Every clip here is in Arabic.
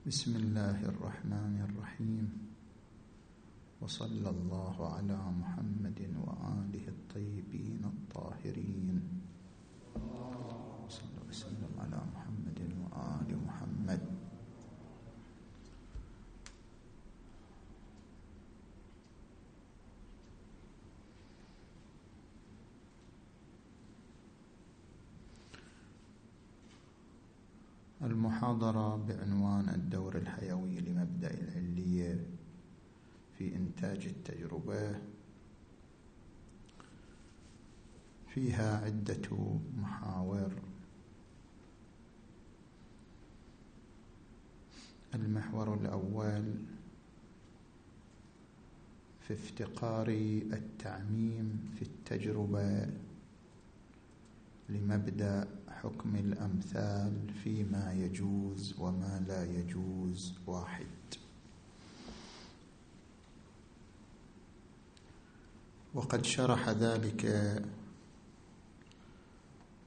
بسم الله الرحمن الرحيم. وصلى الله على محمد وآله الطيبين الطاهرين. صلى وسلم على محمد وآل محمد. المحاضرة بعنوان الحيوي لمبدأ العلية في إنتاج التجربة. فيها عدة محاور. المحور الأول في افتقار التعميم في التجربة. لمبدأ حكم الأمثال فيما يجوز وما لا يجوز واحد. وقد شرح ذلك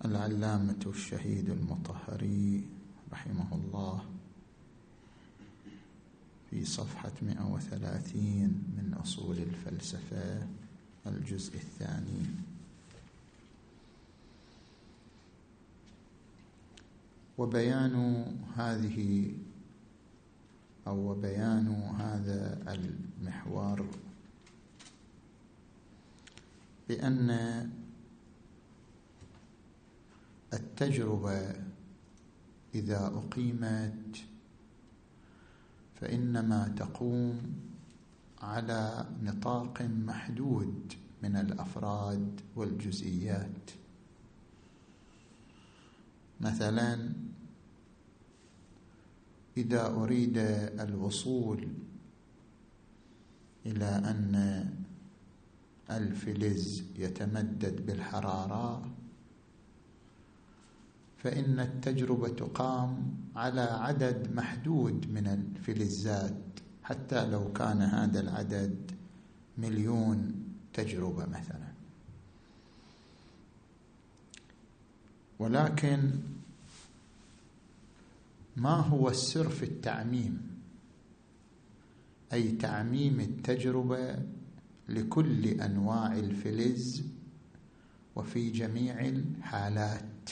العلامة الشهيد المطهري رحمه الله في صفحة 130 من أصول الفلسفة الجزء الثاني. وبيان هذه أو بيان هذا المحور بأن التجربة إذا أقيمت فإنما تقوم على نطاق محدود من الأفراد والجزئيات. مثلا إذا أريد الوصول إلى أن الفلز يتمدد بالحرارة فإن التجربة تقام على عدد محدود من الفلزات حتى لو كان هذا العدد مليون تجربة مثلا. ولكن ما هو السر في التعميم؟ أي تعميم التجربة لكل أنواع الفلز وفي جميع الحالات.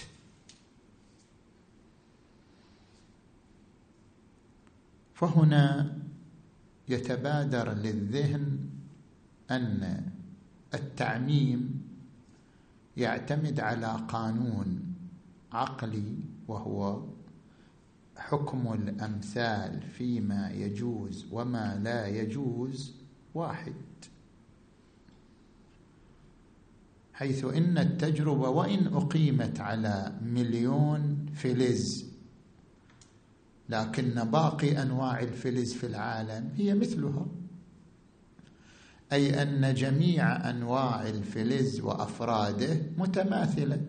فهنا يتبادر للذهن أن التعميم يعتمد على قانون عقلي وهو حكم الأمثال فيما يجوز وما لا يجوز واحد. حيث إن التجربة وإن أقيمت على مليون فلز لكن باقي أنواع الفلز في العالم هي مثلها. أي أن جميع أنواع الفلز وأفراده متماثلة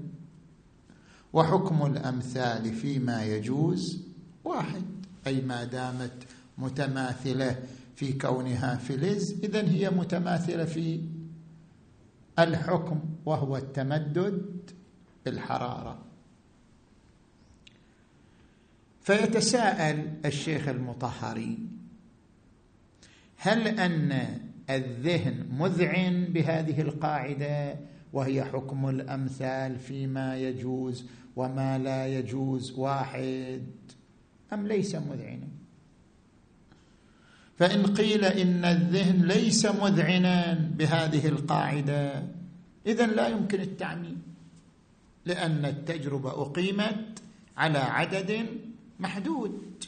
وحكم الأمثال فيما يجوز واحد. أي ما دامت متماثلة في كونها فلز اذا هي متماثلة في الحكم وهو التمدد بالحرارة. فيتساءل الشيخ المطهري هل أن الذهن مذعن بهذه القاعدة وهي حكم الأمثال فيما يجوز وما لا يجوز؟ واحد. أم ليس مذعنا؟ فإن قيل إن الذهن ليس مذعنا بهذه القاعدة اذا لا يمكن التعميم لأن التجربة أقيمت على عدد محدود.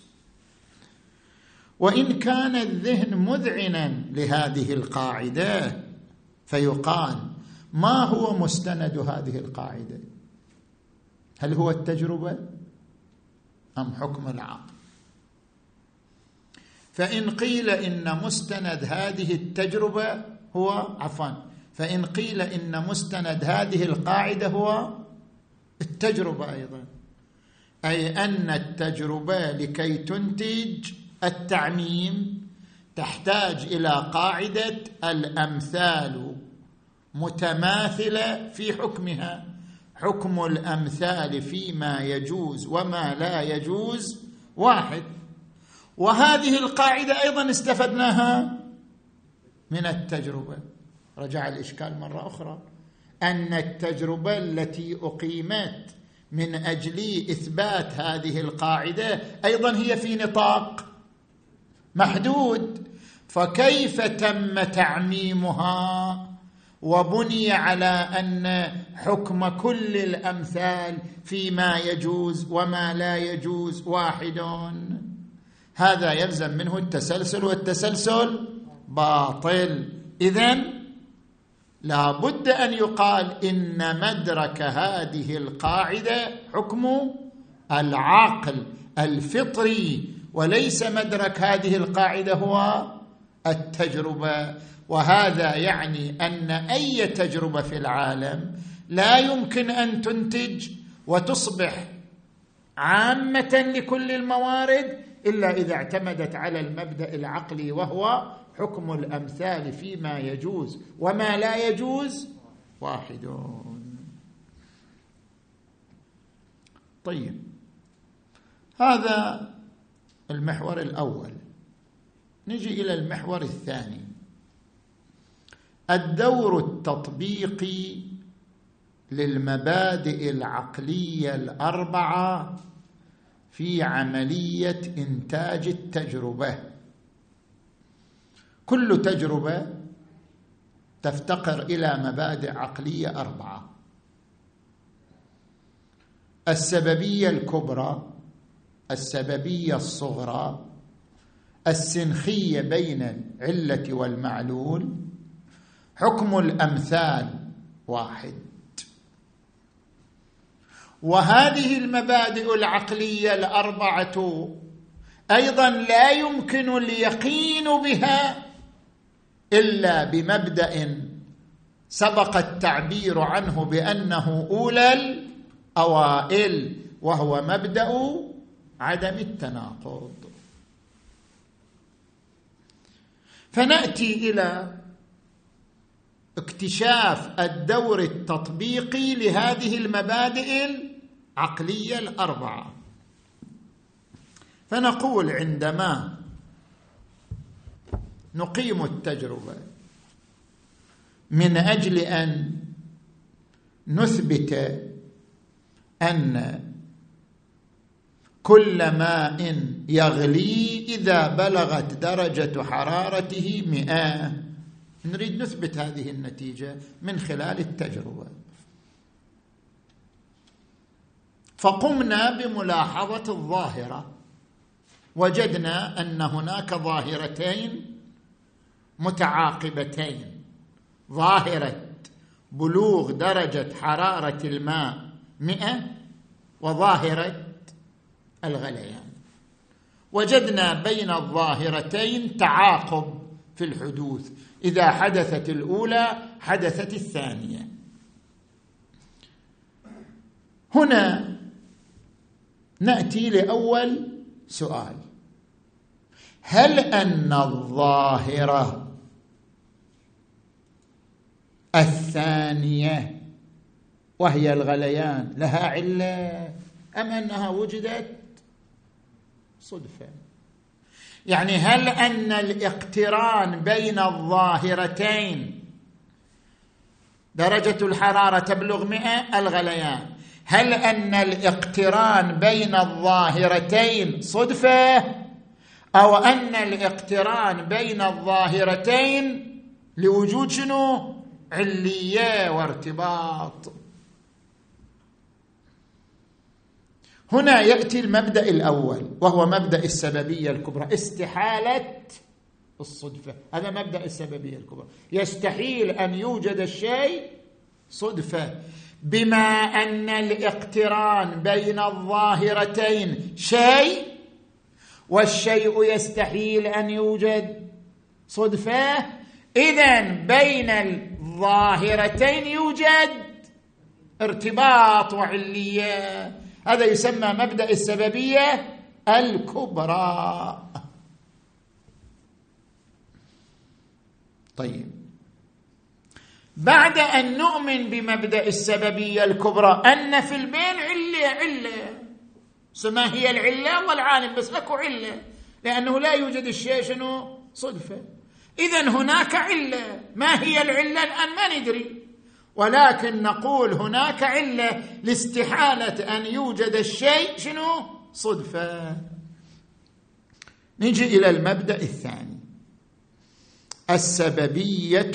وإن كان الذهن مذعنا لهذه القاعدة فيقال ما هو مستند هذه القاعدة؟ هل هو التجربة؟ أم حكم العقل؟ فإن قيل إن مستند هذه التجربة هو عفوا فإن قيل إن مستند هذه القاعدة هو التجربة أيضا. أي أن التجربة لكي تنتج التعميم تحتاج إلى قاعدة الأمثال متماثلة في حكمها. حكم الأمثال فيما يجوز وما لا يجوز واحد. وهذه القاعدة أيضا استفدناها من التجربة. رجع الإشكال مرة أخرى. أن التجربة التي أقيمت من أجل إثبات هذه القاعدة أيضا هي في نطاق محدود. فكيف تم تعميمها وبني على أن حكم كل الأمثال فيما يجوز وما لا يجوز واحد. هذا يلزم منه التسلسل والتسلسل باطل. اذا لا بد أن يقال إن مدرك هذه القاعدة حكم العقل الفطري وليس مدرك هذه القاعدة هو التجربة. وهذا يعني أن أي تجربة في العالم لا يمكن أن تنتج وتصبح عامة لكل الموارد إلا إذا اعتمدت على المبدأ العقلي وهو حكم الأمثال فيما يجوز وما لا يجوز واحدون طيب هذا المحور الأول. نجي إلى المحور الثاني. الدور التطبيقي للمبادئ العقلية الأربعة في عملية إنتاج التجربة. كل تجربة تفتقر إلى مبادئ عقلية أربعة. السببية الكبرى السببية الصغرى السنخية بين العلة والمعلول حكم الأمثال واحد. وهذه المبادئ العقلية الأربعة أيضا لا يمكن اليقين بها إلا بمبدأ سبق التعبير عنه بأنه أولى الأوائل وهو مبدأ عدم التناقض. فنأتي إلى اكتشاف الدور التطبيقي لهذه المبادئ العقلية الأربعة. فنقول عندما نقيم التجربة من أجل أن نثبت أن كل ماء يغلي إذا بلغت درجة حرارته مئة نريد نثبت هذه النتيجة من خلال التجربة. فقمنا بملاحظة الظاهرة. وجدنا أن هناك ظاهرتين متعاقبتين. ظاهرة بلوغ درجة حرارة الماء مئة وظاهرة الغليان. وجدنا بين الظاهرتين تعاقب في الحدوث. إذا حدثت الأولى حدثت الثانية. هنا نأتي لأول سؤال. هل أن الظاهرة الثانية وهي الغليان لها علة أم أنها وجدت صدفه يعني هل أن الاقتران بين الظاهرتين درجة الحرارة تبلغ مئة؟ الغليان. هل أن الاقتران بين الظاهرتين صدفة؟ أو أن الاقتران بين الظاهرتين لوجود شنو؟ علية وارتباط. هنا يأتي المبدأ الأول وهو مبدأ السببية الكبرى استحالة الصدفة. هذا مبدأ السببية الكبرى. يستحيل أن يوجد الشيء صدفة بما أن الاقتران بين الظاهرتين شيء والشيء يستحيل أن يوجد صدفة. اذا بين الظاهرتين يوجد ارتباط وعلية. هذا يسمى مبدأ السببية الكبرى. طيب. بعد أن نؤمن بمبدأ السببية الكبرى أن في البين علة علة. ما هي العلة والعالم بس أكو علة لأنه لا يوجد الشيء شنو؟ صدفة. اذا هناك علة. ما هي العلة؟ الآن ما ندري. ولكن نقول هناك علة لاستحالة أن يوجد الشيء شنو؟ صدفة. نجي إلى المبدأ الثاني. السببية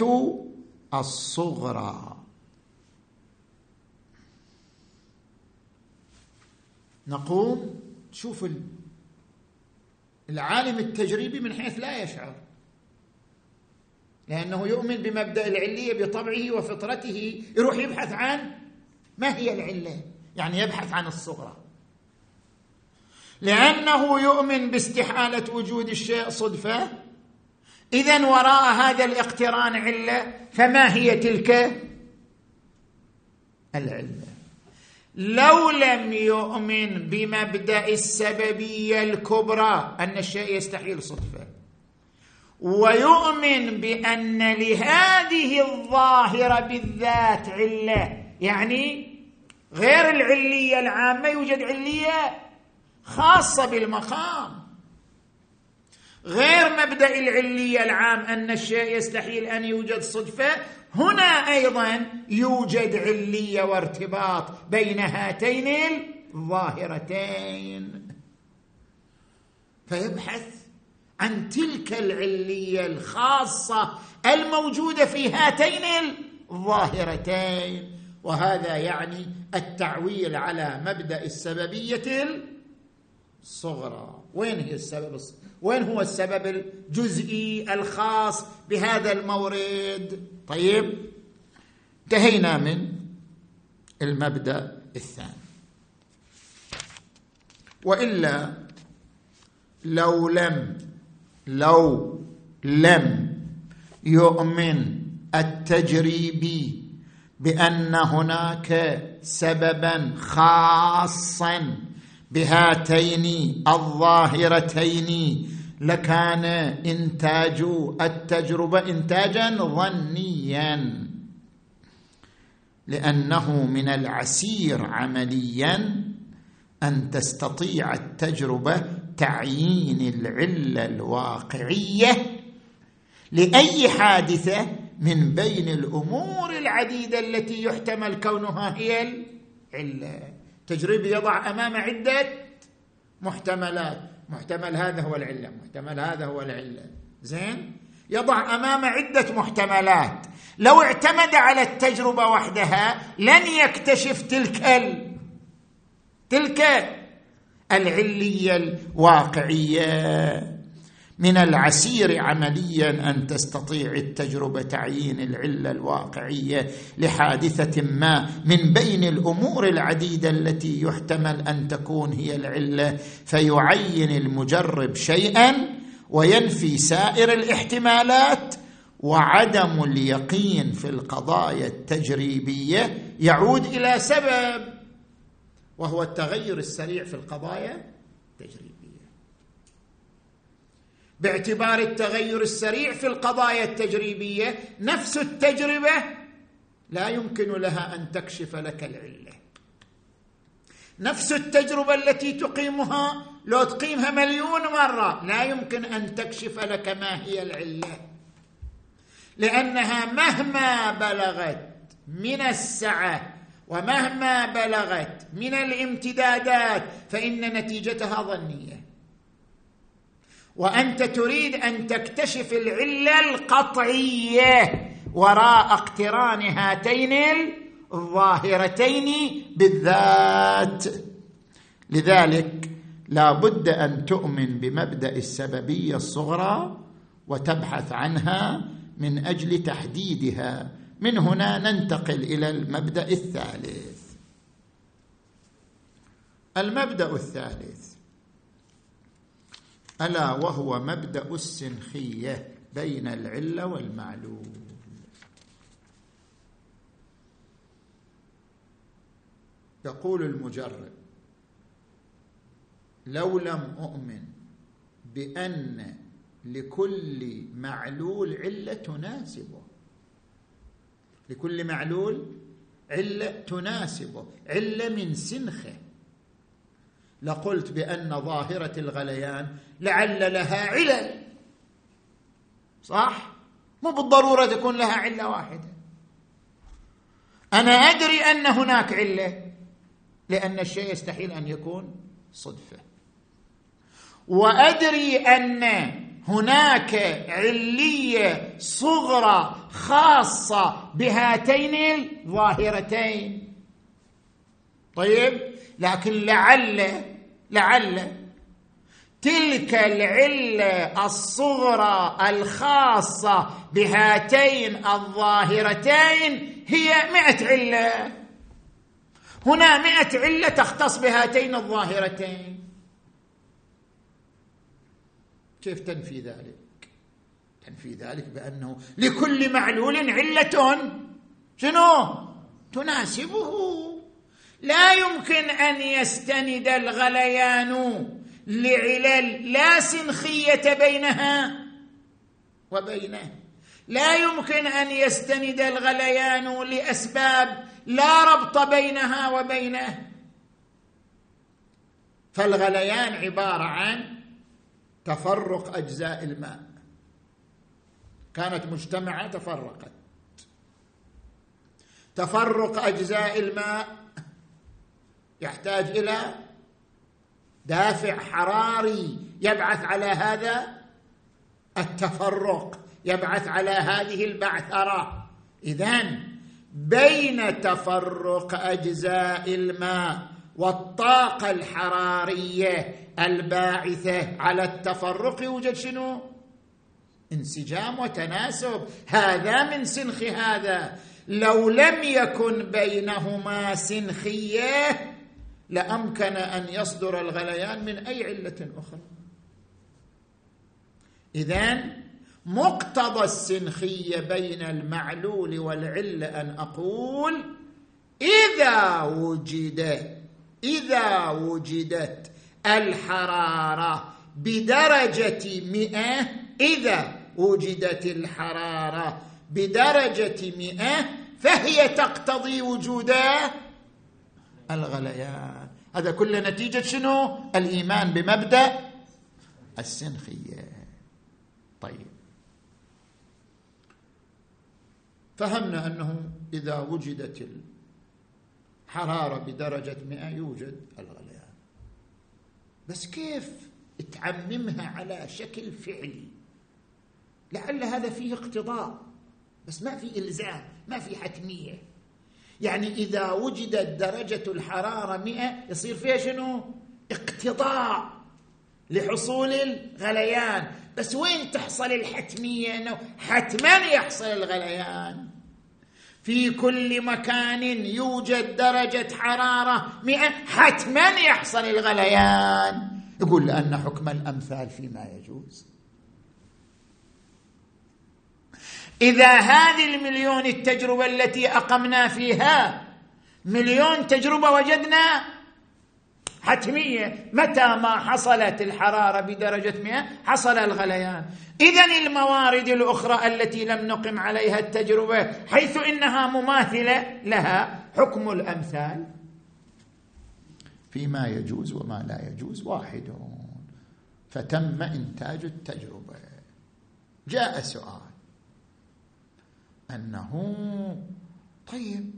الصغرى. نقوم. شوف العالم التجريبي من حيث لا يشعر. لأنه يؤمن بمبدأ العلية بطبعه وفطرته يروح يبحث عن ما هي العلة؟ يعني يبحث عن الصغرى. لأنه يؤمن باستحالة وجود الشيء صدفة. إذا وراء هذا الاقتران علة فما هي تلك؟ العلة. لو لم يؤمن بمبدأ السببية الكبرى أن الشيء يستحيل صدفة. ويؤمن بأن لهذه الظاهرة بالذات علة. يعني غير العلية العامة يوجد علية خاصة بالمقام. غير مبدأ العلية العام أن الشيء يستحيل أن يوجد صدفة هنا أيضا يوجد علية وارتباط بين هاتين الظاهرتين. فيبحث عن تلك العلية الخاصة الموجودة في هاتين الظاهرتين. وهذا يعني التعويل على مبدأ السببية الصغرى. وين هي السبب وين هو السبب الجزئي الخاص بهذا المورد؟ طيب انتهينا من المبدأ الثاني. وإلا لو لم لو لم يؤمن التجريبي بأن هناك سببا خاصا بهاتين الظاهرتين لكان إنتاج التجربة انتاجا ظنيا لأنه من العسير عمليا أن تستطيع التجربة تعيين العلة الواقعية لأي حادثة من بين الأمور العديدة التي يحتمل كونها هي العلة. تجريبي يضع أمام عدة محتملات. محتمل هذا هو العلة محتمل هذا هو العلة. زين؟ يضع أمام عدة محتملات. لو اعتمد على التجربة وحدها لن يكتشف تلك ال... تلك العليه الواقعيه من العسير عمليا أن تستطيع التجربة تعيين العلة الواقعية لحادثة ما من بين الأمور العديدة التي يحتمل أن تكون هي العلة فيعين المجرب شيئا وينفي سائر الاحتمالات وعدم اليقين في القضايا التجريبية يعود إلى سبب. وهو التغير السريع في القضايا التجريبية. باعتبار التغير السريع في القضايا التجريبية نفس التجربة لا يمكن لها أن تكشف لك العلة. نفس التجربة التي تقيمها لو تقيمها مليون مرة لا يمكن أن تكشف لك ما هي العلة. لأنها مهما بلغت من السعه ومهما بلغت من الامتدادات فإن نتيجتها ظنية. وأنت تريد أن تكتشف العلة القطعية وراء اقتران هاتين الظاهرتين بالذات. لذلك لا بد أن تؤمن بمبدأ السببية الصغرى وتبحث عنها من أجل تحديدها. من هنا ننتقل إلى المبدأ الثالث. المبدأ الثالث. ألا وهو مبدأ السنخية بين العلة والمعلول يقول المجرب لو لم أؤمن بأن لكل معلول علة تناسبه لكل معلول علة تناسبه علة من سنخه. لقلت بأن ظاهرة الغليان لعل لها علل. صح؟ مو بالضرورة تكون لها علة واحدة. أنا أدري أن هناك علة لأن الشيء يستحيل أن يكون صدفة. وأدري أن هناك علية صغرى خاصة بهاتين الظاهرتين. طيب لكن لعل لعل تلك العلة الصغرى الخاصة بهاتين الظاهرتين هي مئة علة. هنا مئة علة تختص بهاتين الظاهرتين. كيف تنفي ذلك؟ تنفي ذلك بأنه لكل معلول علة. شنو؟ تناسبه. لا يمكن أن يستند الغليان لعلل لا سنخية بينها وبينه. لا يمكن أن يستند الغليان لأسباب لا ربط بينها وبينه. فالغليان عبارة عن تفرق أجزاء الماء. كانت مجتمعة تفرقت. تفرق أجزاء الماء يحتاج إلى دافع حراري يبعث على هذا التفرق يبعث على هذه البعثرة. اذا بين تفرق أجزاء الماء والطاقة الحرارية الباعثة على التفرق يوجد شنو؟ انسجام وتناسب. هذا من سنخ هذا. لو لم يكن بينهما سنخية لأمكن أن يصدر الغليان من أي علة أخرى. اذا مقتضى السنخية بين المعلول والعلة أن أقول إذا وجد إذا وجدت الحرارة بدرجة مئة إذا وجدت الحرارة بدرجة مئة فهي تقتضي وجود الغليان. هذا كله نتيجة شنو؟ الإيمان بمبدأ السنخية. طيب. فهمنا أنه إذا وجدت الحراره بدرجة 100 يوجد. الغليان بس كيف تعممها على شكل فعلي؟ لعل هذا فيه اقتضاء. بس ما في إلزام ما في حتمية. يعني إذا وجدت درجة الحرارة مئة يصير فيها شنو؟ اقتضاء لحصول الغليان. بس وين تحصل الحتمية إنه حتما يحصل الغليان؟ في كل مكان يوجد درجة حرارة مئة حتما يحصل الغليان. يقول لأن حكم الأمثال فيما يجوز. إذا هذه المليون التجربة التي أقمنا فيها مليون تجربة وجدنا حتمية. متى ما حصلت الحرارة بدرجة مئة؟ حصل الغليان. إذا الموارد الأخرى التي لم نقم عليها التجربة حيث إنها مماثلة لها حكم الأمثال. فيما يجوز وما لا يجوز واحد. فتم إنتاج التجربة. جاء سؤال أنه طيب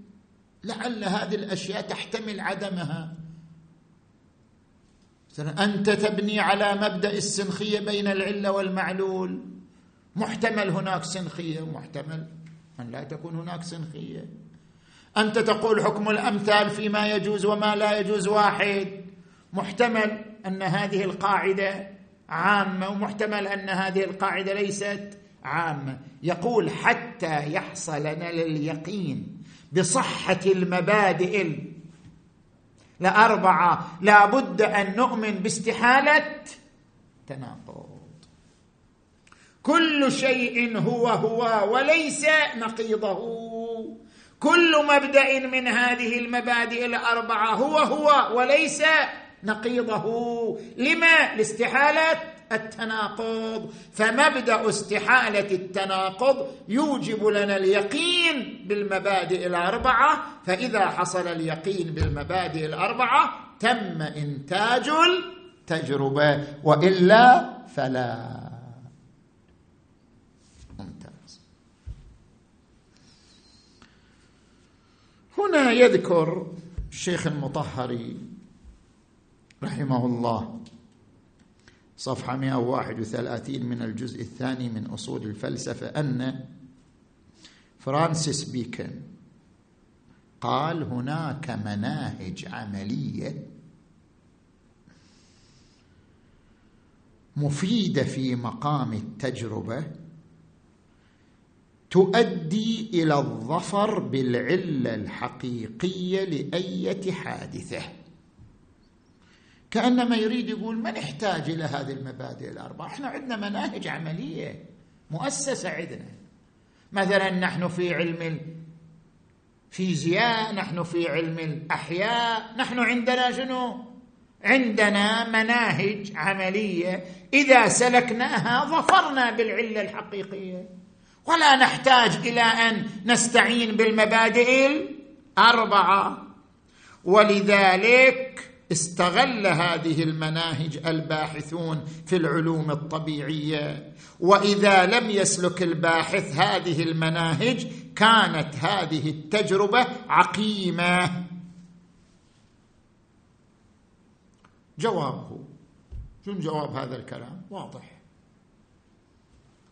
لعل هذه الأشياء تحتمل عدمها. أنت تبني على مبدأ السنخية بين العلة والمعلول. محتمل هناك سنخية ومحتمل أن لا تكون هناك سنخية. أنت تقول حكم الأمثال فيما يجوز وما لا يجوز واحد. محتمل أن هذه القاعدة عامة ومحتمل أن هذه القاعدة ليست عامة. يقول حتى يحصل لنا اليقين بصحة المبادئ لأربعة لا بد أن نؤمن باستحالة تناقض. كل شيء هو هو وليس نقيضه. كل مبدأ من هذه المبادئ الأربعة هو هو وليس نقيضه. لما؟ لاستحالة التناقض. فمبدأ استحالة التناقض يوجب لنا اليقين بالمبادئ الأربعة. فإذا حصل اليقين بالمبادئ الأربعة تم إنتاج التجربة. وإلا فلا. ممتاز. هنا يذكر الشيخ المطهري رحمه الله صفحة 131 من الجزء الثاني من أصول الفلسفة أن فرانسيس بيكن قال هناك مناهج عملية مفيدة في مقام التجربة تؤدي إلى الظفر بالعلة الحقيقية لأية حادثة. كأنما يريد يقول ما نحتاج إلى هذه المبادئ الأربعة؟ إحنا عندنا مناهج عملية مؤسسة عندنا. مثلا نحن في علم الفيزياء نحن في علم الأحياء نحن عندنا شنو؟ عندنا مناهج عملية. إذا سلكناها ظفرنا بالعلة الحقيقية. ولا نحتاج إلى أن نستعين بالمبادئ الأربعة. ولذلك استغل هذه المناهج الباحثون في العلوم الطبيعية. وإذا لم يسلك الباحث هذه المناهج كانت هذه التجربة عقيمة. جوابه شنو جواب هذا الكلام؟ واضح.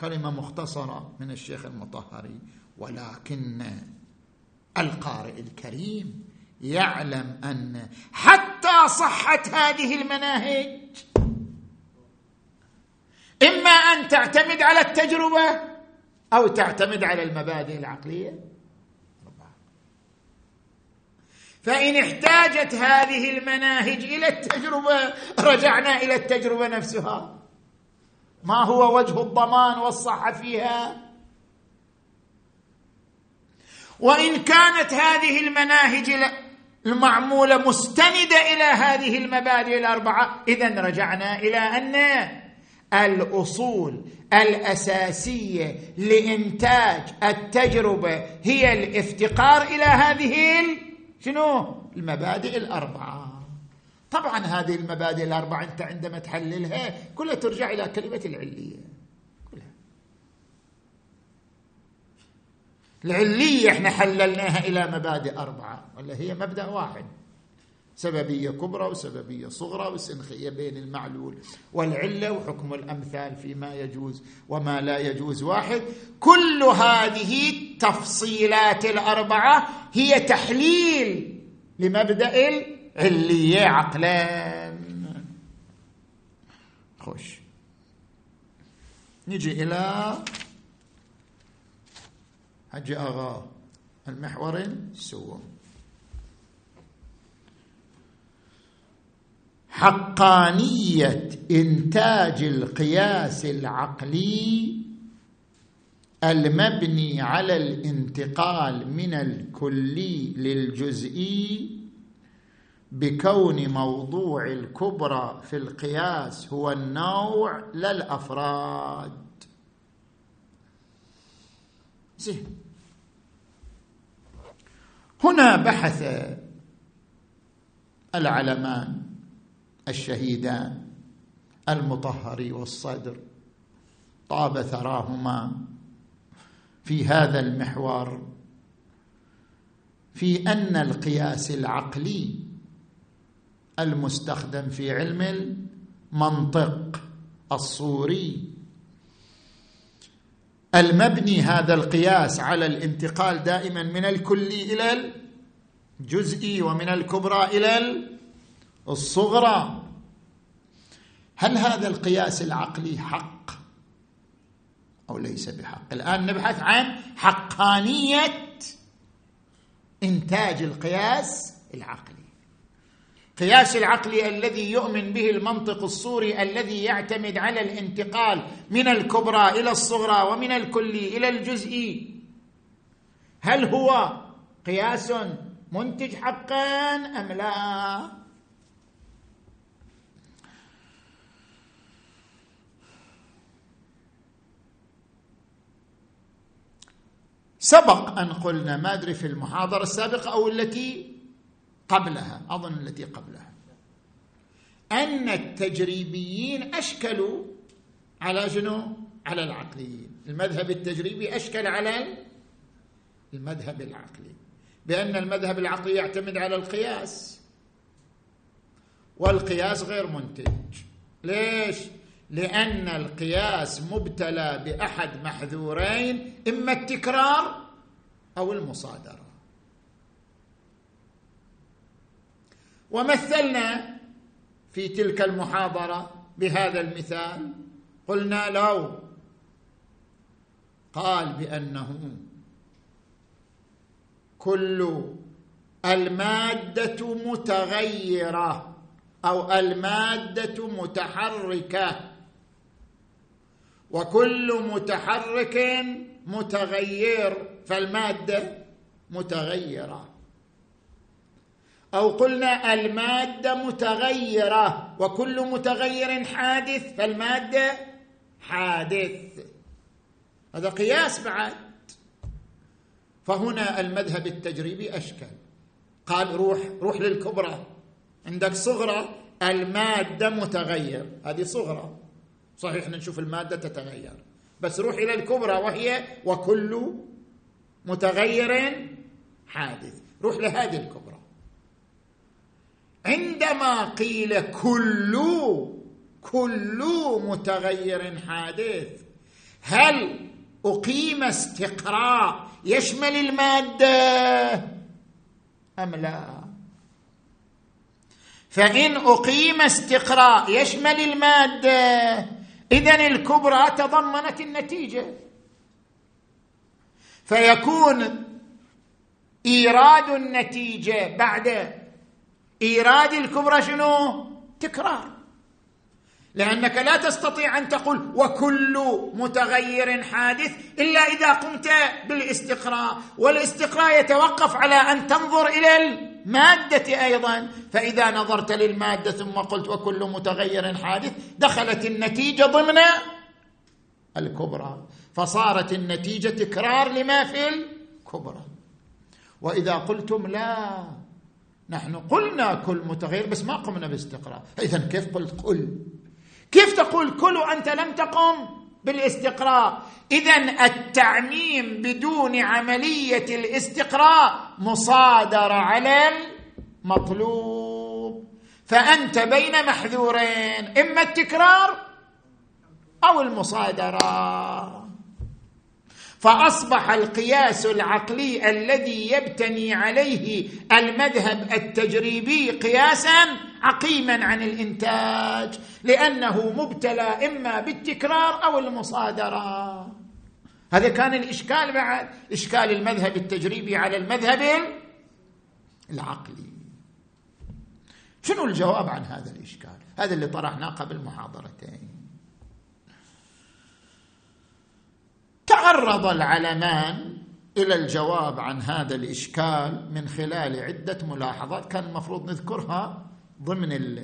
كلمة مختصرة من الشيخ المطهري ولكن القارئ الكريم يعلم أن حتى صحه هذه المناهج إما أن تعتمد على التجربة أو تعتمد على المبادئ العقلية. فإن احتاجت هذه المناهج إلى التجربة رجعنا إلى التجربة نفسها. ما هو وجه الضمان والصحة فيها؟ وإن كانت هذه المناهج المعمولة مستندة إلى هذه المبادئ الأربعة. اذا رجعنا إلى أن الأصول الأساسية لإنتاج التجربة هي الافتقار إلى هذه شنو؟ المبادئ الأربعة. طبعا هذه المبادئ الأربعة أنت عندما تحللها كلها ترجع إلى كلمة العلية. العلية إحنا حللناها إلى مبادئ أربعة ولا هي مبدأ واحد. سببية كبرى وسببية صغرى وسنخية بين المعلول والعلة وحكم الأمثال فيما يجوز وما لا يجوز واحد. كل هذه التفصيلات الأربعة هي تحليل لمبدأ العلية عقلا. خوش. نجي إلى حجي أغا المحور سوى حقانية إنتاج القياس العقلي المبني على الانتقال من الكلي للجزئي بكون موضوع الكبرى في القياس هو النوع لا الافراد زين. هنا بحث العلمان الشهيدان المطهري والصدر طاب ثراهما في هذا المحور في أن القياس العقلي المستخدم في علم المنطق الصوري المبني هذا القياس على الانتقال دائما من الكلي إلى الجزئي ومن الكبرى إلى الصغرى. هل هذا القياس العقلي حق أو ليس بحق؟ الآن نبحث عن حقانية إنتاج القياس العقلي. قياس العقل الذي يؤمن به المنطق الصوري الذي يعتمد على الانتقال من الكبرى إلى الصغرى ومن الكلي إلى الجزئي. هل هو قياس منتج حقا أم لا؟ سبق أن قلنا ما أدري في المحاضرة السابقة أو التي قبلها أظن التي قبلها. أن التجريبيين أشكلوا على شنو؟ على العقليين. المذهب التجريبي أشكل على المذهب العقلي. بأن المذهب العقلي يعتمد على القياس. والقياس غير منتج. ليش؟ لأن القياس مبتلى بأحد محذورين إما التكرار أو المصادرة. ومثلنا في تلك المحاضرة بهذا المثال قلنا لو قال بأنه كل المادة متغيرة أو المادة متحركة وكل متحرك متغير فالمادة متغيرة. أو قلنا المادة متغيرة وكل متغير حادث فالمادة حادث. هذا قياس بعد. فهنا المذهب التجريبي أشكل. قال روح روح للكبرى. عندك صغرى المادة متغير. هذه صغرى. صحيح نشوف المادة تتغير. بس روح إلى الكبرى وهي وكل متغير حادث. روح لهذه الكبرى. عندما قيل كل كل متغير حادث. هل أقيم استقراء يشمل المادة؟ أم لا؟ فإن أقيم استقراء يشمل المادة اذا الكبرى تضمنت النتيجة. فيكون إيراد النتيجة بعد ايراد الكبرى شنو؟ تكرار. لأنك لا تستطيع أن تقول وكل متغير حادث إلا إذا قمت بالاستقراء والاستقراء يتوقف على أن تنظر إلى المادة أيضا. فإذا نظرت للمادة ثم قلت وكل متغير حادث دخلت النتيجة ضمن الكبرى. فصارت النتيجة تكرار لما في الكبرى. وإذا قلتم لا نحن قلنا كل متغير بس ما قمنا باستقراء اذا كيف قلت كل؟ كيف تقول كل وأنت لم تقم بالاستقراء اذا التعميم بدون عملية الاستقراء مصادره على المطلوب. فأنت بين محذورين إما التكرار أو المصادرة. فأصبح القياس العقلي الذي يبتني عليه المذهب التجريبي قياسا عقيما عن الإنتاج لأنه مبتلى إما بالتكرار أو المصادرة. هذا كان الإشكال بعد إشكال المذهب التجريبي على المذهب العقلي. شنو الجواب عن هذا الإشكال؟ هذا اللي طرحناه قبل محاضرتين. تعرض العلمان إلى الجواب عن هذا الإشكال من خلال عدة ملاحظات كان المفروض نذكرها ضمن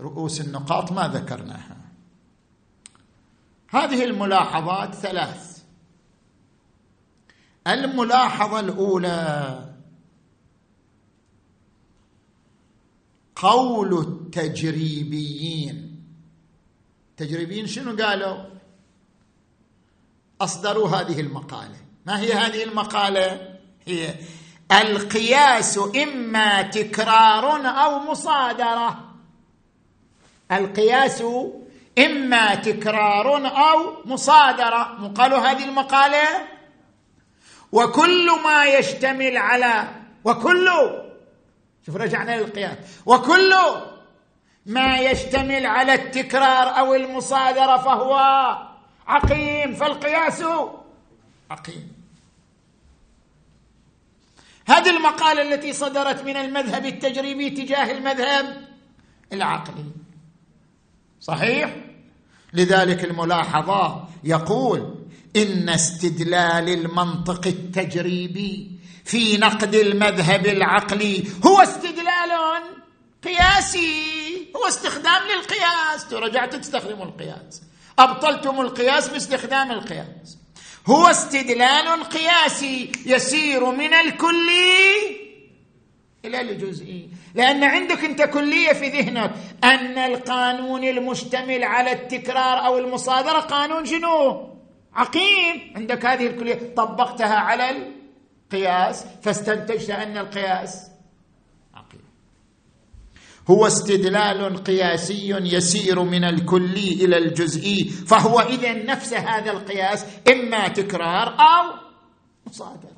رؤوس النقاط ما ذكرناها. هذه الملاحظات ثلاث. الملاحظة الأولى قول التجريبيين. تجريبيين شنو قالوا؟ أصدروا هذه المقالة. ما هي هذه المقالة؟ هي القياس إما تكرار أو مصادرة. القياس إما تكرار أو مصادرة. قالوا هذه المقالة؟ وكل ما يشتمل على وكل شوف رجعنا للقياس. وكل ما يشتمل على التكرار أو المصادرة فهو عقيم فالقياس عقيم. هذه المقالة التي صدرت من المذهب التجريبي تجاه المذهب العقلي. صحيح؟ لذلك الملاحظة يقول إن استدلال المنطق التجريبي في نقد المذهب العقلي هو استدلال قياسي هو استخدام للقياس. رجعت تستخدم القياس. أبطلتم القياس باستخدام القياس. هو استدلال قياسي يسير من الكلي إلى الجزئي. لأن عندك أنت كلية في ذهنك أن القانون المشتمل على التكرار أو المصادرة قانون شنو؟ عقيم. عندك هذه الكلية طبقتها على القياس فاستنتجت أن القياس هو استدلال قياسي يسير من الكلي إلى الجزئي فهو إذا نفس هذا القياس إما تكرار أو مصادرة.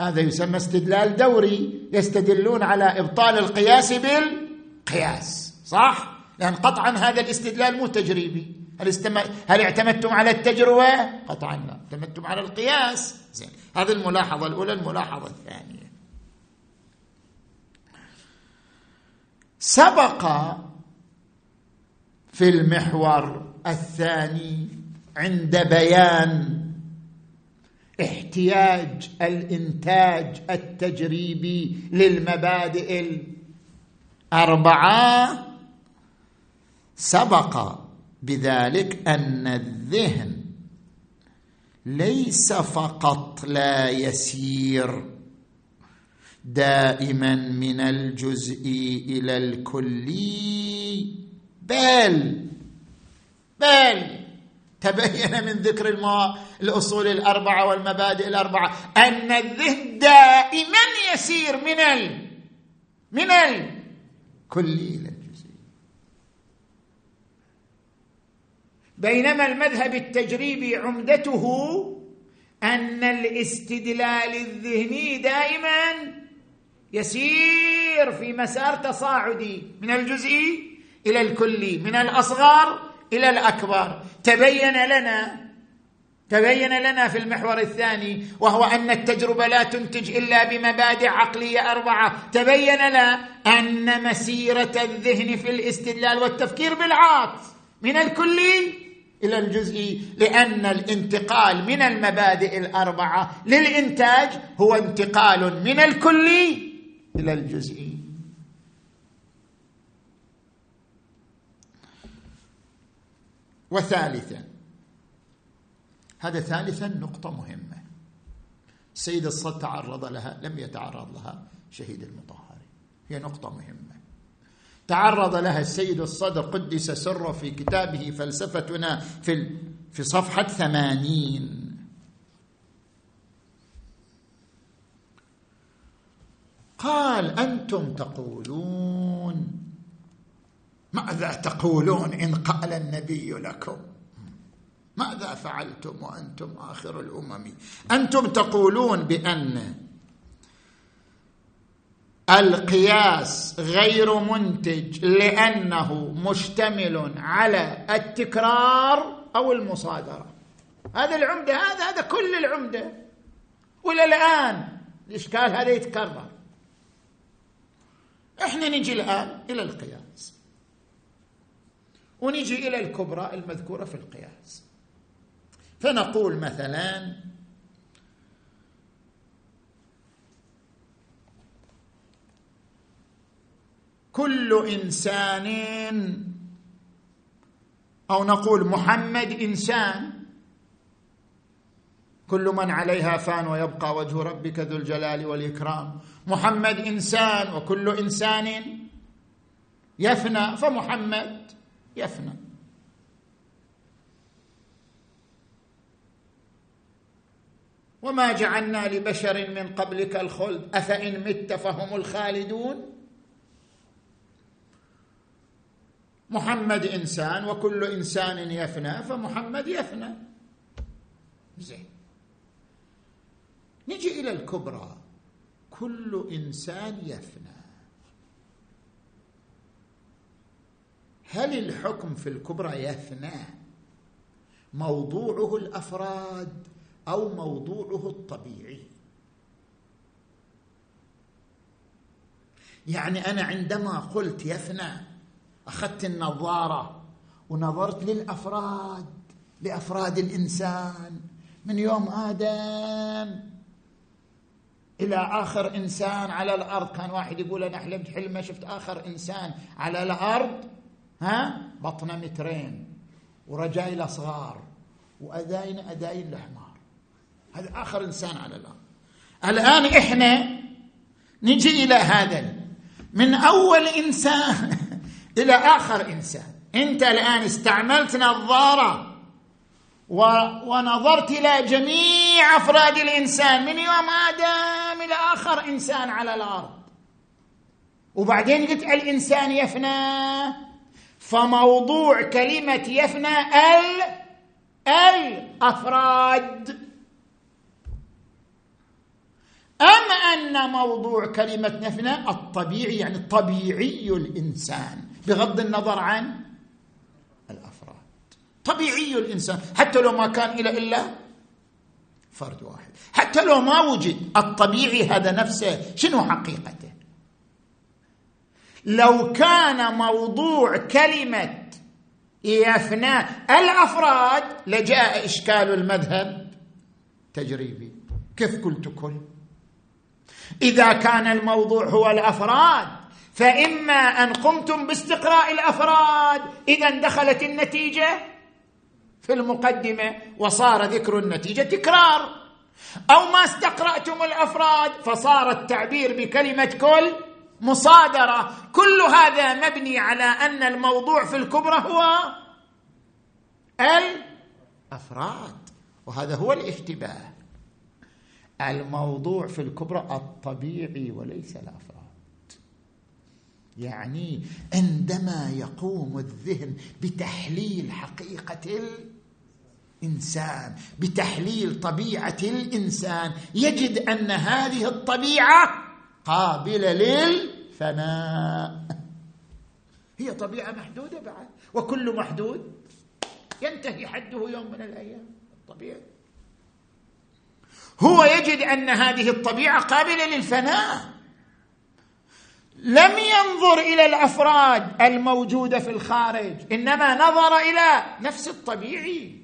هذا يسمى استدلال دوري يستدلون على إبطال القياس بالقياس صح؟ لأن قطعا هذا الاستدلال مو تجريبي. هل, استم... هل اعتمدتم على التجربه قطعا لا اعتمدتم على القياس. زين هذه الملاحظة الأولى الملاحظة الثانية. سبق في المحور الثاني عند بيان احتياج الإنتاج التجريبي للمبادئ الأربعة. سبق بذلك أن الذهن ليس فقط لا يسير دائما من الجزئي إلى الكلي بل بل تبين من ذكر الماء الأصول الأربعة والمبادئ الأربعة أن الذهن دائما يسير من ال من الكلي إلى الجزئي بينما المذهب التجريبي عمدته أن الاستدلال الذهني دائما يسير في مسار تصاعدي من الجزئي إلى الكلي من الأصغر إلى الأكبر. تبين لنا تبين لنا في المحور الثاني وهو أن التجربة لا تنتج إلا بمبادئ عقلية أربعة. تبين لنا أن مسيرة الذهن في الاستدلال والتفكير بالعاطف من الكلي إلى الجزئي لأن الانتقال من المبادئ الأربعة للإنتاج هو انتقال من الكلي إلى الجزئي وثالثا هذا ثالثا نقطة مهمة. سيد الصد تعرض لها لم يتعرض لها شهيد المطهري. هي نقطة مهمة. تعرض لها السيد الصدر قدس سره في كتابه فلسفتنا في في صفحة ثمانين. قال أنتم تقولون ماذا تقولون إن قال النبي لكم؟ ماذا فعلتم وأنتم آخر الأمم؟ أنتم تقولون بأن القياس غير منتج لأنه مشتمل على التكرار أو المصادرة. هذا العمدة هذا هذا كل العمدة. والى الآن الإشكال هذا يتكرر. إحنا نجي الآن إلى القياس. ونجي إلى الكبرى المذكورة في القياس. فنقول مثلا كل إنسان أو نقول محمد إنسان كل من عليها فان ويبقى وجه ربك ذو الجلال والإكرام. محمد إنسان وكل إنسان يفنى فمحمد يفنى. وما جعلنا لبشر من قبلك الخلد أفإن مت فهم الخالدون؟ محمد إنسان وكل إنسان يفنى فمحمد يفنى. زين. نجي إلى الكبرى. كل إنسان يفنى. هل الحكم في الكبرى يفنى؟ موضوعه الأفراد أو موضوعه الطبيعي؟ يعني أنا عندما قلت يفنى أخذت النظارة ونظرت للأفراد لأفراد الإنسان. من يوم آدم إلى آخر إنسان على الأرض. كان واحد يقول أنا حلمت حلمة شفت آخر إنسان على الأرض ها؟ بطنه مترين ورجايل صغار وأداين أداين الحمار هذا آخر إنسان على الأرض. الآن إحنا نجي إلى هذا من أول إنسان إلى آخر إنسان. أنت الآن استعملت نظارة ونظرت إلى جميع أفراد الإنسان من يوم آدم إلى آخر إنسان على الأرض. وبعدين قلت الإنسان يفنى فموضوع كلمة يفنى ال الأفراد أم أن موضوع كلمة نفنى الطبيعي يعني طبيعي الإنسان بغض النظر عن الأفراد. طبيعي الإنسان حتى لو ما كان إلى إلا فرد واحد. حتى لو ما وجد الطبيعي هذا نفسه شنو حقيقته؟ لو كان موضوع كلمة يفنى الأفراد لجاء إشكال المذهب تجريبي. كيف قلت كل؟ إذا كان الموضوع هو الأفراد فإما أن قمتم باستقراء الأفراد إذا دخلت النتيجة في المقدمة وصار ذكر النتيجة تكرار. أو ما استقرأتم الأفراد فصار التعبير بكلمة كل مصادرة. كل هذا مبني على أن الموضوع في الكبرى هو الأفراد وهذا هو الاشتباه. الموضوع في الكبرى الطبيعي وليس الأفراد. يعني عندما يقوم الذهن بتحليل حقيقة الإنسان بتحليل طبيعة الإنسان. يجد أن هذه الطبيعة قابلة للفناء. هي طبيعة محدودة بعد وكل محدود ينتهي حده يوم من الأيام. الطبيعي هو يجد أن هذه الطبيعة قابلة للفناء. لم ينظر إلى الأفراد الموجودة في الخارج إنما نظر إلى نفس الطبيعي.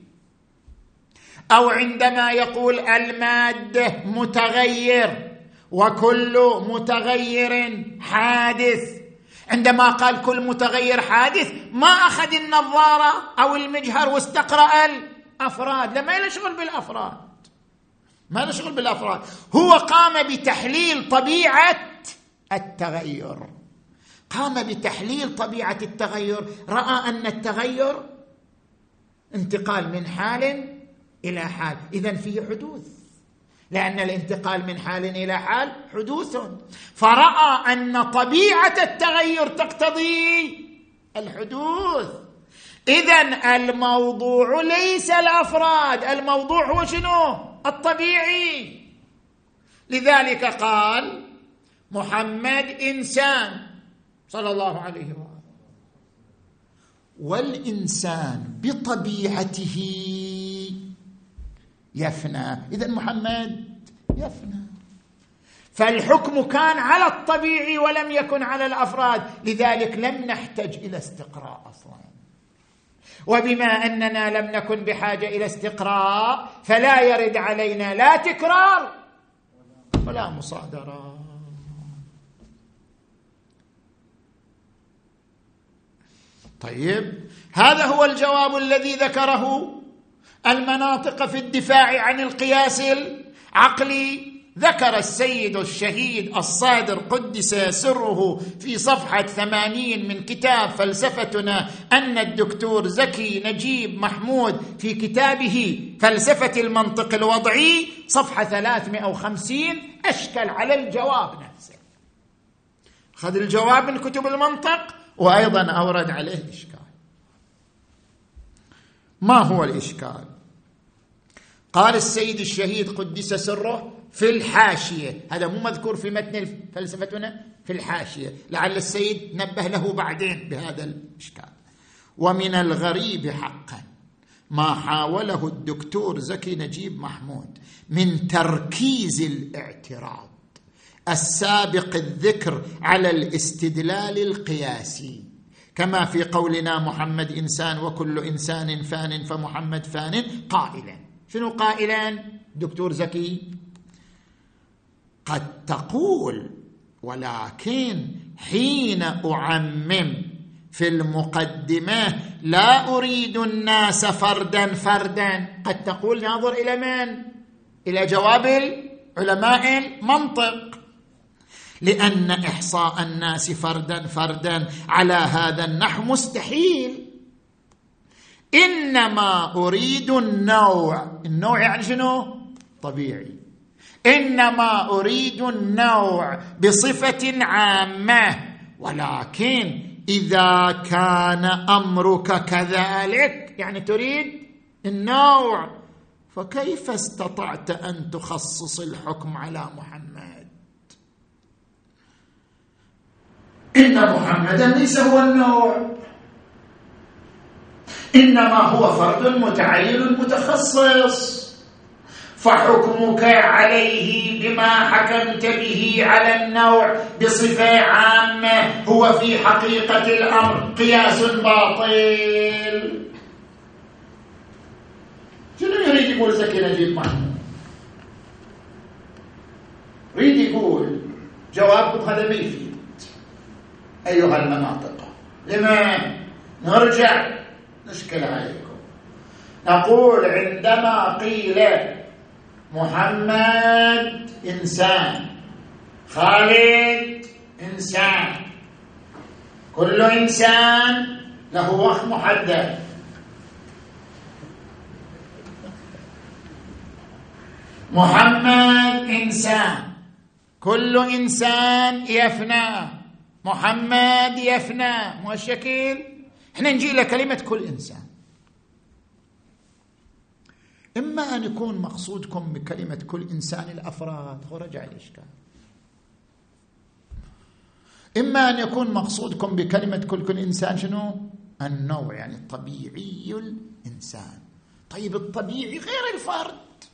أو عندما يقول الماده متغير وكل متغير حادث. عندما قال كل متغير حادث ما أخذ النظارة أو المجهر واستقرأ الأفراد. لما له شغل بالأفراد. ما له شغل بالأفراد. هو قام بتحليل طبيعة التغير. قام بتحليل طبيعة التغير. رأى أن التغير انتقال من حال إلى حال. اذا فيه حدوث. لأن الانتقال من حال إلى حال حدوث. فرأى أن طبيعة التغير تقتضي الحدوث. اذا الموضوع ليس الأفراد. الموضوع هو شنو؟ الطبيعي. لذلك قال محمد إنسان. صلى الله عليه واله والإنسان بطبيعته يفنى. اذا محمد يفنى. فالحكم كان على الطبيعي ولم يكن على الأفراد لذلك لم نحتج إلى استقراء أصلا. وبما أننا لم نكن بحاجة إلى استقراء فلا يرد علينا لا تكرار ولا مصادرة. طيب هذا هو الجواب الذي ذكره المناطق في الدفاع عن القياس العقلي. ذكر السيد الشهيد الصادر قدس سره في صفحة ثمانين من كتاب فلسفتنا أن الدكتور زكي نجيب محمود في كتابه فلسفة المنطق الوضعي صفحة 350 أشكل على الجواب نفسه. خذ الجواب من كتب المنطق وأيضا أورد عليه إشكال. ما هو الإشكال؟ قال السيد الشهيد قدس سره في الحاشية. هذا مو مذكور في متن فلسفتنا في الحاشية. لعل السيد نبه له بعدين بهذا الإشكال. ومن الغريب حقا ما حاوله الدكتور زكي نجيب محمود من تركيز الاعتراض السابق الذكر على الاستدلال القياسي. كما في قولنا محمد إنسان وكل إنسان فان فمحمد فان قائلا. شنو قائلا؟ دكتور زكي قد تقول ولكن حين أعمم في المقدمة لا أريد الناس فردا فردا. قد تقول ناظر إلى من؟ إلى جواب علماء المنطق. لأن إحصاء الناس فردا فردا على هذا النحو مستحيل. إنما أريد النوع. النوع يعني شنو؟ طبيعي. إنما أريد النوع بصفة عامة. ولكن إذا كان أمرك كذلك يعني تريد النوع فكيف استطعت أن تخصص الحكم على محمد؟ إن محمدا ليس هو النوع. إنما هو فرد متعين متخصص. فحكمك عليه بما حكمت به على النوع بصفة عامة. هو في حقيقة الأمر. قياس باطل. شنو يريد يقول زكي نجيب محمود يريد يقول جوابكم هذا ما يفيد. أيها المناطق. لما نرجع نشكل عليكم. نقول عندما قيل محمد إنسان خالد إنسان كل إنسان له وقت محدد. محمد إنسان كل إنسان يفنى. محمد يفنى. مو الشكل إحنا نجي إلى كلمة كل إنسان. إما أن يكون مقصودكم بكلمة كل إنسان الأفراد هو رجع الاشكال إما أن يكون مقصودكم بكلمة كل كل إنسان شنو؟ النوع يعني الطبيعي الإنسان. طيب الطبيعي غير الفرد.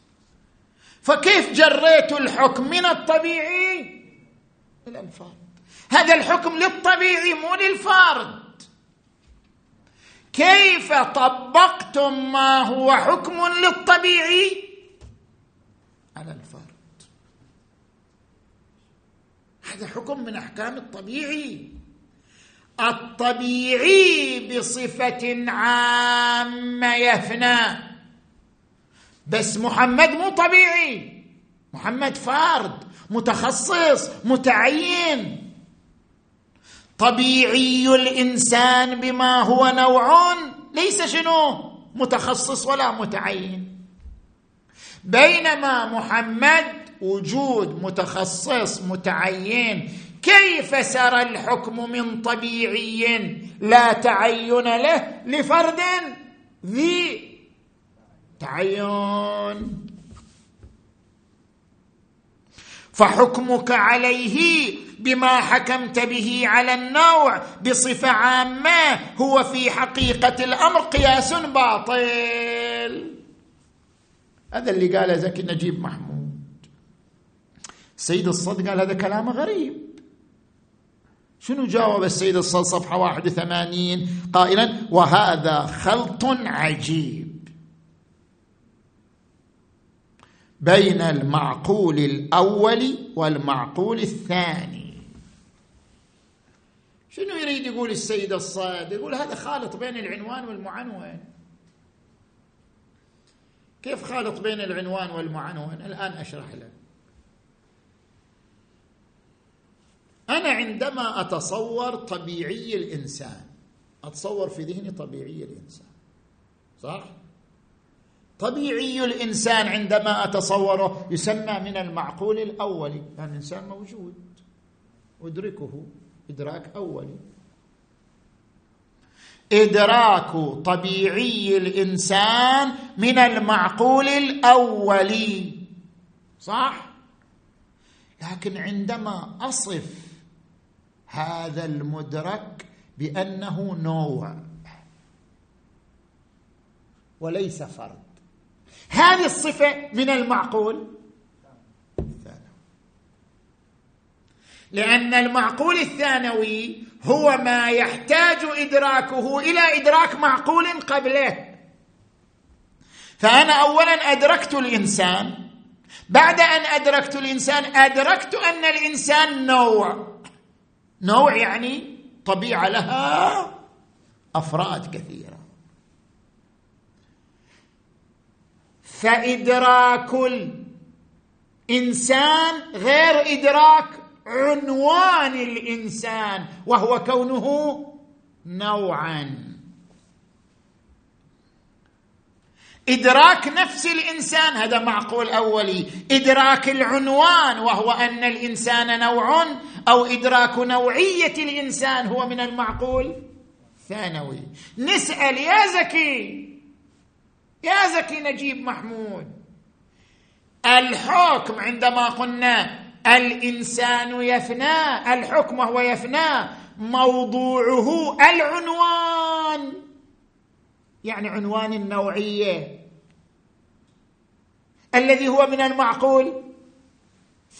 فكيف جريت الحكم من الطبيعي إلى الفرد؟ هذا الحكم للطبيعي مو للفرد. كيف طبقتم ما هو حكم للطبيعي؟ على الفرد هذا حكم من أحكام الطبيعي. الطبيعي بصفة عامة يفنى. بس محمد مو طبيعي. محمد فرد متخصص متعين. طبيعي الإنسان بما هو نوع. ليس شنو؟ متخصص ولا متعين. بينما محمد وجود متخصص متعين كيف سرى الحكم من طبيعي لا تعين له لفرد ذي تعين؟ فحكمك عليه بما حكمت به على النوع بصفة عامة هو في حقيقة الأمر قياس باطل. هذا اللي قاله زكي نجيب محمود. السيد الصد قال هذا كلام غريب. شنو جاوب السيد الصد صفحة 81 قائلا وهذا خلط عجيب. بين المعقول الأول والمعقول الثاني. شنو يريد يقول السيد الصاد؟ يقول هذا خالط بين العنوان والمعنون كيف خالط بين العنوان والمعنون الآن أشرح لك. أنا عندما أتصور طبيعي الإنسان أتصور في ذهني طبيعي الإنسان صح؟ طبيعي الإنسان عندما أتصوره يسمى من المعقول الأولي يعني الإنسان موجود أدركه. إدراك أولي إدراك طبيعي الإنسان من المعقول الأولي صح؟ لكن عندما أصف هذا المدرك بأنه نوع وليس فرد هذه الصفة من المعقول؟ لأن المعقول الثانوي هو ما يحتاج إدراكه إلى إدراك معقول قبله. فأنا اولا أدركت الإنسان. بعد أن أدركت الإنسان أدركت أن الإنسان نوع. نوع يعني طبيعة لها أفراد كثيرة. فإدراك الإنسان غير إدراك عنوان الإنسان وهو كونه نوعا. إدراك نفس الإنسان هذا معقول أولي. إدراك العنوان وهو أن الإنسان نوع أو إدراك نوعية الإنسان هو من المعقول؟ ثانوي. نسأل يا زكي. يا زكي نجيب محمود. الحكم عندما قلنا الإنسان يفنى الحكم هو يفنى موضوعه العنوان. يعني عنوان النوعية. الذي هو من المعقول.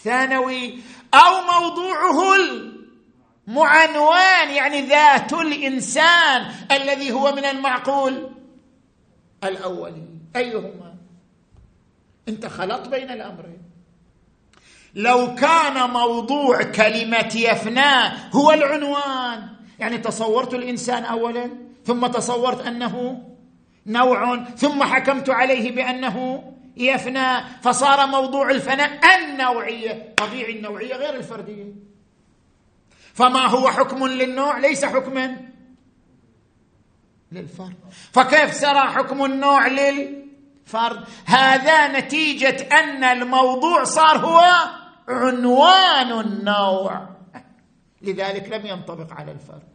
ثانوي أو موضوعه المعنوان يعني ذات الإنسان الذي هو من المعقول. الاولي أيهما؟ أنت خلط بين الأمرين. لو كان موضوع كلمة يفنى هو العنوان. يعني تصورت الإنسان اولا ثم تصورت أنه نوع ثم حكمت عليه بأنه يفنى فصار موضوع الفناء النوعية. طبيعي النوعية غير الفردية. فما هو حكم للنوع؟ ليس حكما للفرد. فكيف سرى حكم النوع للفرد؟ هذا نتيجة أن الموضوع صار هو عنوان النوع. لذلك لم ينطبق على الفرد.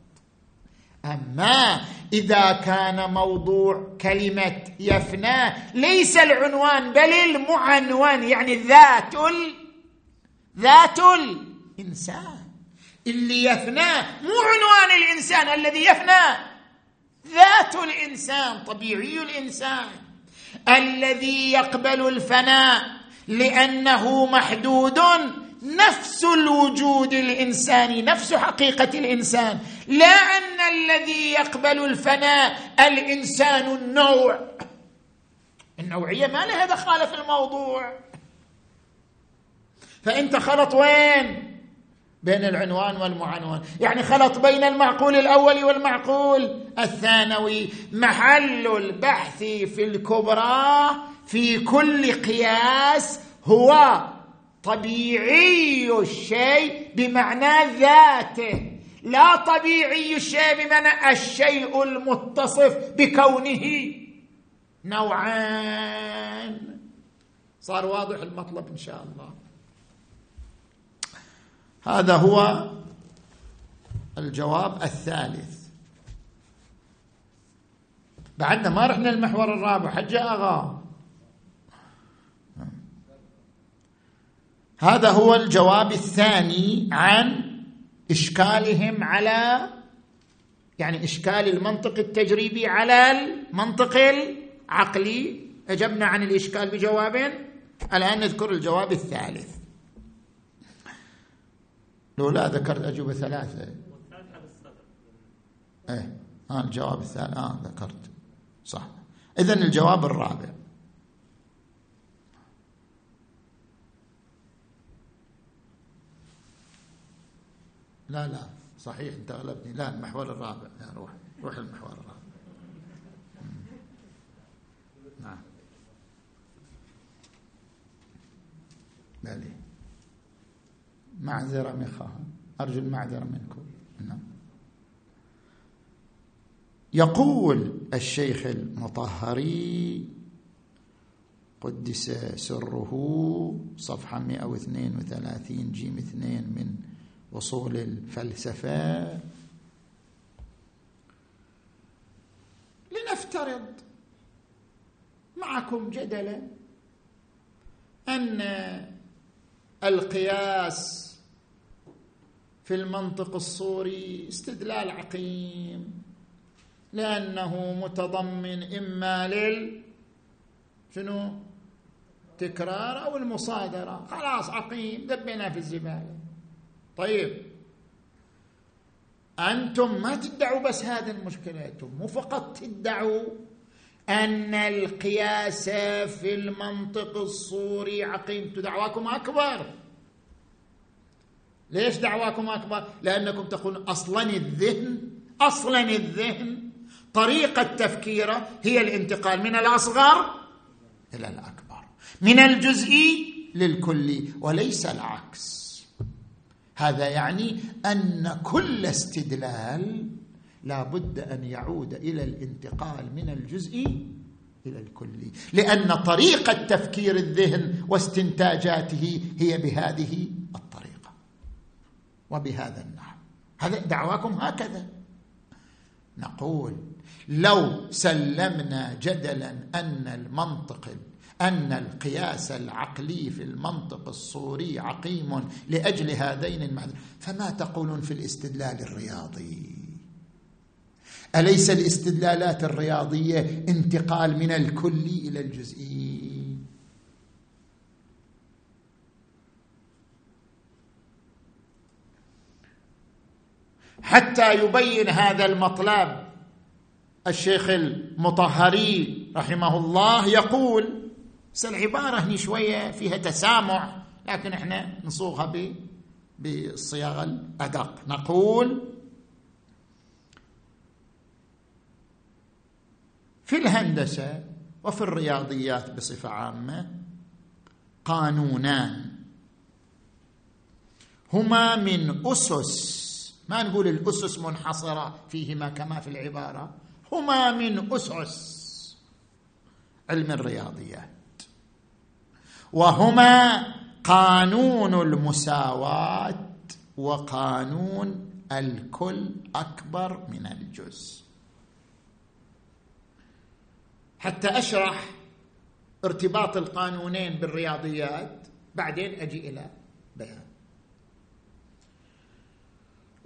أما إذا كان موضوع كلمة يفنى ليس العنوان بل المعنون يعني ذات ال... ذات الإنسان. اللي يفنى مو عنوان الإنسان الذي يفنى ذات الإنسان طبيعي الإنسان. الذي يقبل الفناء لأنه محدود نفس الوجود الانساني نفس حقيقة الإنسان. لا أن الذي يقبل الفناء الإنسان النوع. النوعية ما لها دخل في الموضوع. فانت خلط وين؟ بين العنوان والمعنون يعني خلط بين المعقول الأول والمعقول الثانوي. محل البحث في الكبرى في كل قياس هو طبيعي الشيء بمعنى ذاته. لا طبيعي الشيء بمعنى الشيء المتصف بكونه. نوعان. صار واضح المطلب إن شاء الله. هذا هو الجواب الثالث. بعدنا ما رحنا المحور الرابع حجة أغا هذا هو الجواب الثاني عن إشكالهم على يعني إشكال المنطق التجريبي على المنطق العقلي. أجبنا عن الإشكال بجواب. الآن نذكر الجواب الثالث. لو لا ذكرت أجوبة ثلاثة. إيه ها الجواب الثالث آه ذكرت. صح. اذا الجواب الرابع. لا لا صحيح انت غلبني. لا المحور الرابع. لا روح روح المحور الرابع. نعم. بلي معذرة مخاها أرجو المعذرة منكم. نعم. يقول الشيخ المطهري قدس سره صفحة 132 جيم 2 من اصول الفلسفة. لنفترض معكم جدلا أن القياس في المنطق الصوري استدلال عقيم لأنه متضمن إما لل شنو؟ تكرار أو المصادرة. خلاص عقيم دبينا في الزبالة. طيب. أنتم ما تدعوا بس هذه المشكلة أنتم مو فقط تدعوا أن القياس في المنطق الصوري عقيم. دعواكم أكبر. ليش دعواكم أكبر؟ لأنكم تقولون أصلا الذهن أصلا الذهن طريقة تفكيره هي الانتقال من الأصغر إلى الأكبر من الجزئي للكلي وليس العكس. هذا يعني أن كل استدلال لا بد أن يعود إلى الانتقال من الجزئي إلى الكلي. لأن طريقه تفكير الذهن واستنتاجاته هي بهذه الطريقة. وبهذا النحو. هذا دعواكم هكذا. نقول لو سلمنا جدلا أن المنطق أن القياس العقلي في المنطق الصوري عقيم لأجل هذين المعنى فما تقولون في الاستدلال الرياضي؟ أليس الاستدلالات الرياضية انتقال من الكلي إلى الجزئي؟ حتى يبين هذا المطلب الشيخ المطهري رحمه الله يقول بس العبارة هني شوية فيها تسامح لكن إحنا نصوغها بالصياغة الأدق. نقول في الهندسة وفي الرياضيات بصفة عامة قانونان. هما من أسس ما نقول الأسس منحصرة فيهما كما في العبارة هما من أسس علم الرياضيات. وهما قانون المساواة وقانون الكل أكبر من الجزء. حتى أشرح ارتباط القانونين بالرياضيات بعدين أجي إلى بيان.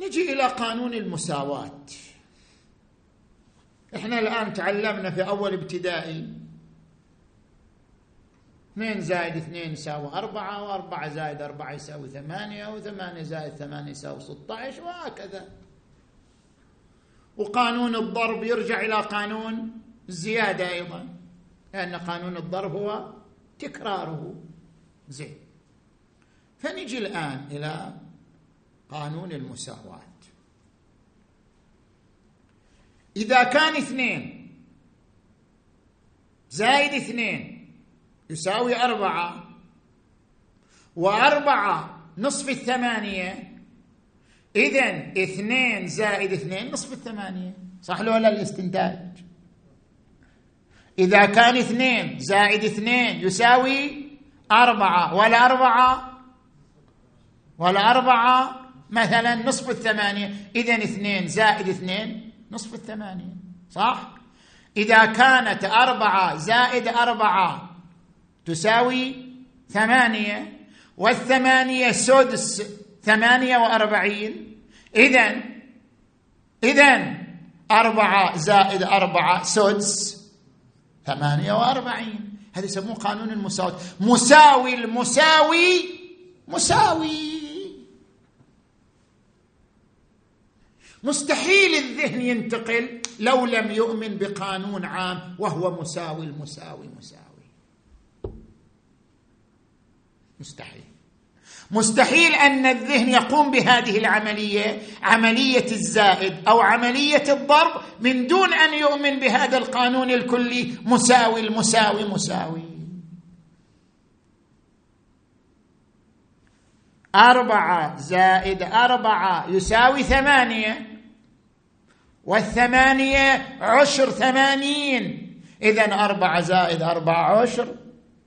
نجي إلى قانون المساواة. إحنا الآن تعلمنا في أول ابتدائي اثنين زائد اثنين يساوي أربعة وأربعة زائد أربعة يساوي ثمانية وثمانية زائد ثمانية يساوي ستة عشر وهكذا. وقانون الضرب يرجع إلى قانون الزيادة أيضا لأن قانون الضرب هو تكراره. زين. فنجي الآن إلى قانون المساواة. إذا كان اثنين زائد اثنين يساوي أربعة. وأربعة نصف الثمانية. إذا اثنين زائد اثنين نصف الثمانية. صح ولا الاستنتاج؟ إذا كان اثنين زائد اثنين يساوي أربعة. ولا أربعة؟ ولا أربعة. مثلا نصف الثمانية. إذا اثنين زائد اثنين نصف الثمانية. صح؟ إذا كانت أربعة زائد أربعة تساوي ثمانية والثمانية سدس ثمانية وأربعين. إذا إذا أربعة زائد أربعة سدس ثمانية وأربعين. هذا يسموه قانون المساواة مساوي المساوي مساوي. مستحيل الذهن ينتقل لو لم يؤمن بقانون عام وهو مساوي المساوي مساوي. مستحيل. مستحيل أن الذهن يقوم بهذه العملية عملية الزائد أو عملية الضرب من دون أن يؤمن بهذا القانون الكلي مساوي المساوي مساوي. أربعة زائد أربعة يساوي ثمانية والثمانية عشر ثمانين. إذا أربعة زائد أربعة عشر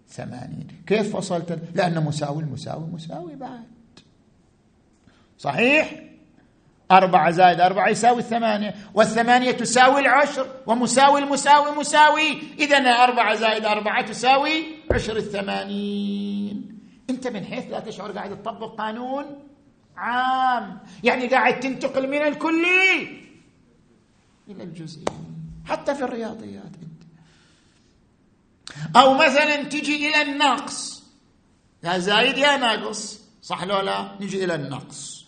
ثمانين. كيف فصلت لأن مساوي المساوي مساوي بعد. صحيح؟ أربعة زائد أربعة يساوي الثمانية والثمانية تساوي العشر ومساوي المساوي مساوي. إذا أربعة زائد أربعة تساوي عشر الثمانين. أنت من حيث لا تشعر قاعد تطبق قانون عام. يعني قاعد تنتقل من الكلي إلى الجزئي. حتى في الرياضيات. أو مثلا تجي إلى النقص. يا زايد يا ناقص. صح لو لا؟ نجي إلى النقص.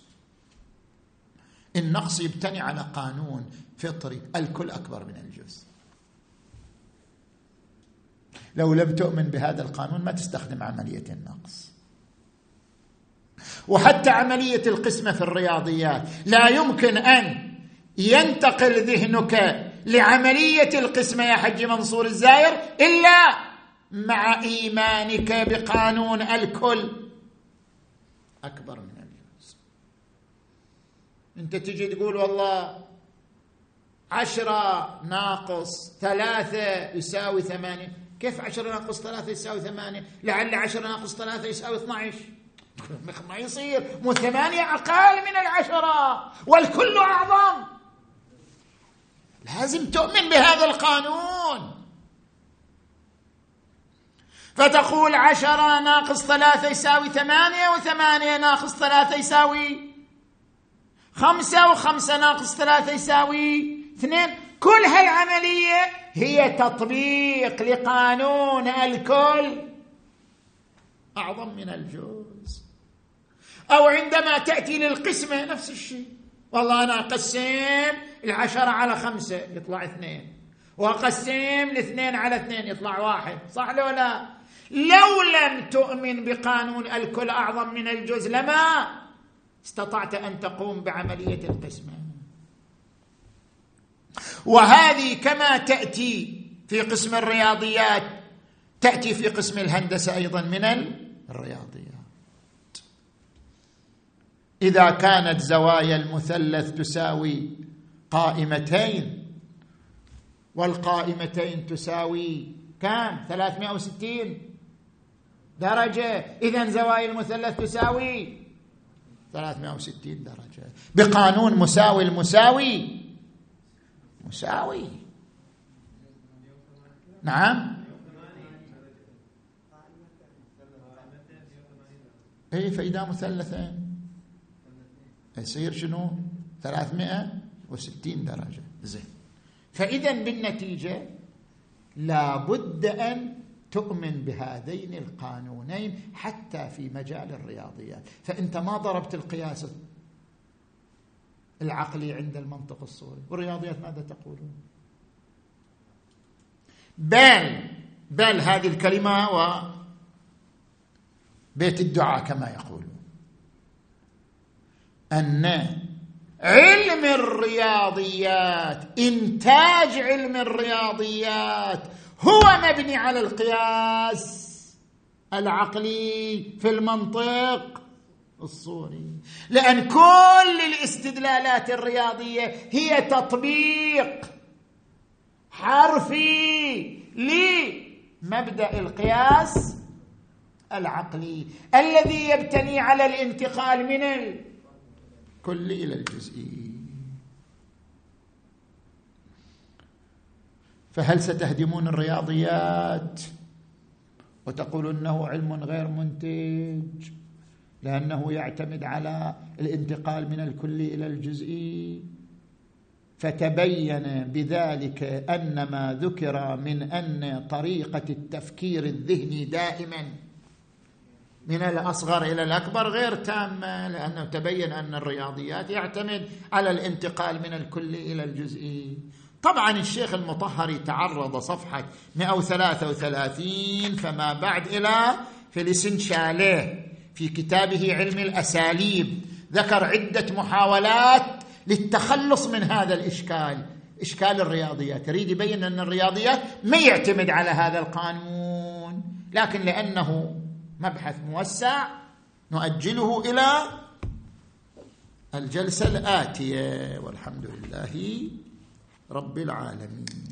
النقص يبتني على قانون فطري الكل أكبر من الجزء. لو لم تؤمن بهذا القانون ما تستخدم عملية النقص. وحتى عملية القسمة في الرياضيات. لا يمكن أن ينتقل ذهنك لعمليه القسمة يا حج منصور الزاير إلا مع إيمانك بقانون الكل. أكبر من الجزء أنت تجي تقول والله عشرة ناقص ثلاثة يساوي ثمانية. كيف عشرة ناقص ثلاثة يساوي ثمانية؟ لعل عشرة ناقص ثلاثة يساوي 12 ما يصير. مو ثمانية أقل من العشرة. والكل أعظم. لازم تؤمن بهذا القانون. فتقول عشرة ناقص ثلاثة يساوي ثمانية وثمانية ناقص ثلاثة يساوي خمسة وخمسة ناقص ثلاثة يساوي اثنين. كل هالعملية هي تطبيق لقانون الكل. أعظم من الجزء أو عندما تأتي للقسمة نفس الشيء. والله أنا أقسم العشرة على خمسة يطلع اثنين. وأقسم الاثنين على اثنين يطلع واحد. صح لو لا؟ لو لم تؤمن بقانون الكل أعظم من الجزء لما استطعت أن تقوم بعملية القسمة. وهذه كما تأتي في قسم الرياضيات تأتي في قسم الهندسة أيضا من الرياضيات. إذا كانت زوايا المثلث تساوي قائمتين والقائمتين تساوي كم؟ 360 درجة. إذا زوايا المثلث تساوي 360 درجة. بقانون مساوي المساوي. مساوي. نعم. اي فإذا مثلثين. يصير شنو؟ 360 درجة. زين. فإذا بالنتيجة لابد أن تؤمن بهذين القانونين حتى في مجال الرياضيات. فأنت ما ضربت القياس العقلي عند المنطق الصوري. والرياضيات ماذا تقولون؟ بل بل هذه الكلمة و بيت الدعاء كما يقولون. أن علم الرياضيات إنتاج علم الرياضيات هو مبني على القياس العقلي في المنطق الصوري. لأن كل الاستدلالات الرياضية هي تطبيق حرفي لمبدأ القياس العقلي الذي يبتني على الانتقال من الكلي إلى الجزئي فهل ستهدمون الرياضيات وتقول إنه علم غير منتج لأنه يعتمد على الانتقال من الكلي إلى الجزئي فتبين بذلك أن ما ذكر من أن طريقة التفكير الذهني دائما. من الأصغر إلى الأكبر غير تامه لأنه تبين أن الرياضيات يعتمد على الانتقال من الكلي إلى الجزئي طبعا الشيخ المطهري تعرض صفحة 133 فما بعد إلى فلسن شاليه في كتابه علم الأساليب. ذكر عدة محاولات للتخلص من هذا الإشكال إشكال الرياضيات. يريد يبين أن الرياضيات ما يعتمد على هذا القانون لكن لأنه مبحث موسع نؤجله إلى الجلسة الآتية والحمد لله رب العالمين.